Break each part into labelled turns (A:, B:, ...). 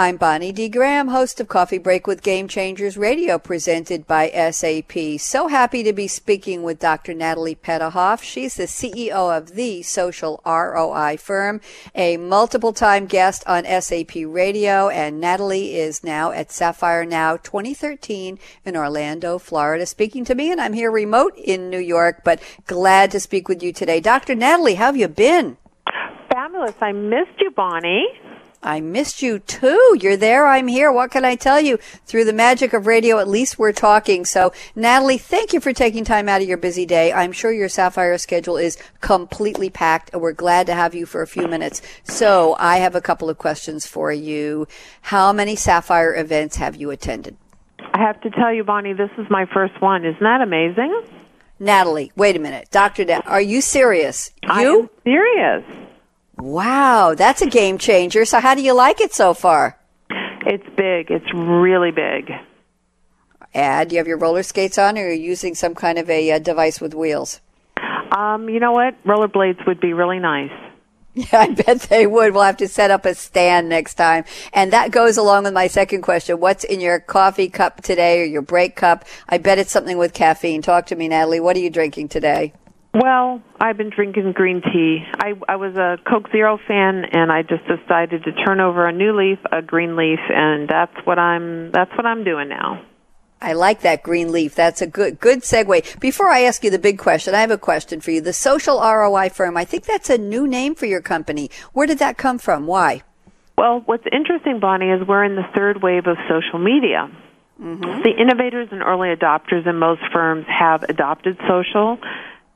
A: I'm Bonnie D. Graham, host of Coffee Break with Game Changers Radio, presented by SAP. So happy to be speaking with Dr. Natalie Petahoff. She's the CEO of the Social ROI firm, a multiple time guest on SAP Radio, and Natalie is now at Sapphire Now 2013 in Orlando, Florida, speaking to me, and I'm here remote in New York, but glad to speak with you today. Dr. Natalie, how have you been?
B: Fabulous. I missed you, Bonnie.
A: I missed you too. You're there. I'm here. What can I tell you? Through the magic of radio, at least we're talking. So, Natalie, thank you for taking time out of your busy day. I'm sure your Sapphire schedule is completely packed and we're glad to have you for a few minutes. So, I have a couple of questions for you. How many Sapphire events have you attended?
B: I have to tell you, Bonnie, this is my first one. Isn't that amazing?
A: Natalie, wait a minute. Dr. Da- are you serious? You?
B: I am serious.
A: Wow, that's a game changer. So how do you like it so far?
B: It's big. It's really big.
A: And do you have your roller skates on, or are you using some kind of a uh, device with wheels?
B: Um, you know what? Rollerblades would be really nice.
A: Yeah, I bet they would. We'll have to set up a stand next time. And that goes along with my second question. What's in your coffee cup today or your break cup? I bet it's something with caffeine. Talk to me, Natalie. What are you drinking today?
B: Well, I've been drinking green tea. I I was a Coke Zero fan and I just decided to turn over a new leaf, a green leaf, and that's what I'm that's what I'm doing now.
A: I like that green leaf. That's a good good segue. Before I ask you the big question, I have a question for you. The social ROI firm, I think that's a new name for your company. Where did that come from? Why?
B: Well, what's interesting, Bonnie, is we're in the third wave of social media. Mm-hmm. The innovators and early adopters in most firms have adopted social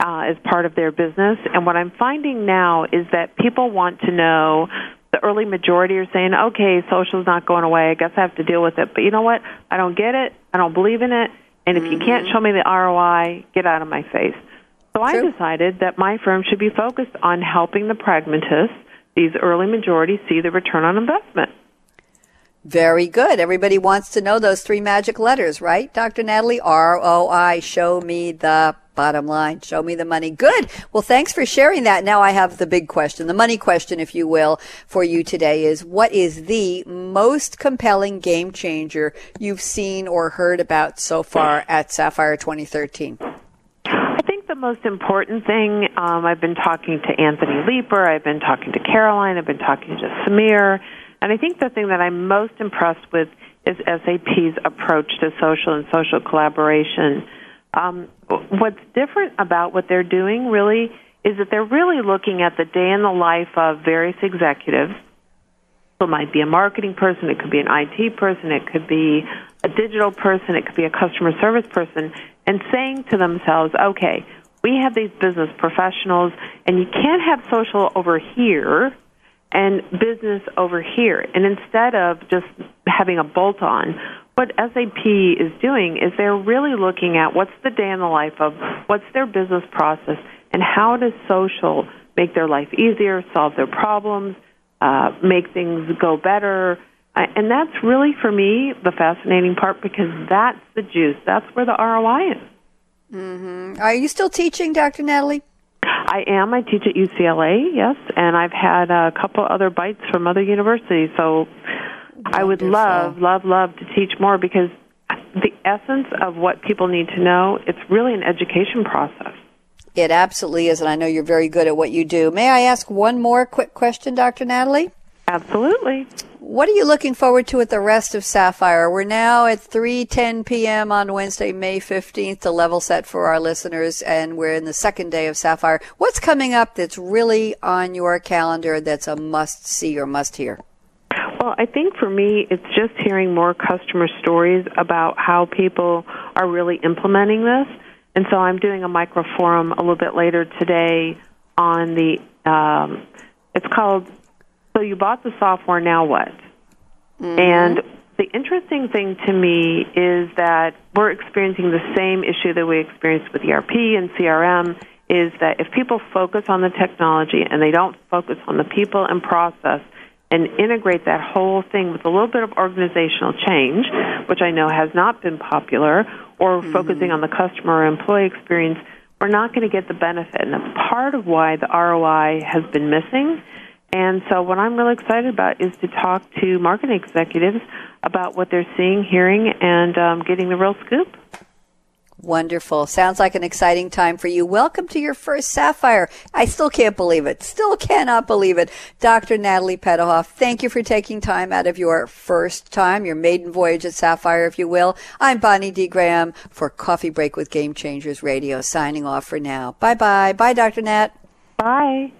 B: uh, as part of their business. And what I'm finding now is that people want to know. The early majority are saying, "Okay, social's not going away. I guess I have to deal with it." But you know what? I don't get it. I don't believe in it. And if mm-hmm. you can't show me the ROI, get out of my face. So True. I decided that my firm should be focused on helping the pragmatists, these early majority, see the return on investment.
A: Very good. Everybody wants to know those three magic letters, right, Dr. Natalie? R O I. Show me the bottom line. Show me the money. Good. Well, thanks for sharing that. Now I have the big question, the money question, if you will, for you today is what is the most compelling game changer you've seen or heard about so far at Sapphire 2013?
B: I think the most important thing, um, I've been talking to Anthony Leeper, I've been talking to Caroline, I've been talking to Samir, and I think the thing that I'm most impressed with is SAP's approach to social and social collaboration. Um, what's different about what they're doing really is that they're really looking at the day in the life of various executives. So it might be a marketing person, it could be an IT person, it could be a digital person, it could be a customer service person, and saying to themselves, okay, we have these business professionals, and you can't have social over here and business over here. And instead of just having a bolt on, what SAP is doing is they're really looking at what's the day in the life of what's their business process and how does social make their life easier, solve their problems, uh, make things go better. And that's really, for me, the fascinating part because that's the juice. That's where the ROI is.
A: Mm-hmm. Are you still teaching, Dr. Natalie?
B: I am. I teach at UCLA, yes, and I've had a couple other bites from other universities. So Wonderful. I would love, love, love to teach more because the essence of what people need to know, it's really an education process.
A: It absolutely is, and I know you're very good at what you do. May I ask one more quick question, Dr. Natalie?
B: Absolutely.
A: What are you looking forward to at the rest of Sapphire? We're now at 3:10 p.m. on Wednesday, May 15th, to level set for our listeners, and we're in the second day of Sapphire. What's coming up that's really on your calendar that's a must see or must hear?
B: Well, I think for me, it's just hearing more customer stories about how people are really implementing this. And so I'm doing a micro forum a little bit later today on the, um, it's called so you bought the software, now what? Mm-hmm. And the interesting thing to me is that we're experiencing the same issue that we experienced with ERP and CRM is that if people focus on the technology and they don't focus on the people and process and integrate that whole thing with a little bit of organizational change, which I know has not been popular, or mm-hmm. focusing on the customer or employee experience, we're not going to get the benefit. And that's part of why the ROI has been missing And so, what I'm really excited about is to talk to marketing executives about what they're seeing, hearing, and um, getting the real scoop.
A: Wonderful. Sounds like an exciting time for you. Welcome to your first Sapphire. I still can't believe it. Still cannot believe it. Dr. Natalie Petahoff, thank you for taking time out of your first time, your maiden voyage at Sapphire, if you will. I'm Bonnie D. Graham for Coffee Break with Game Changers Radio, signing off for now. Bye bye. Bye, Dr. Nat.
B: Bye.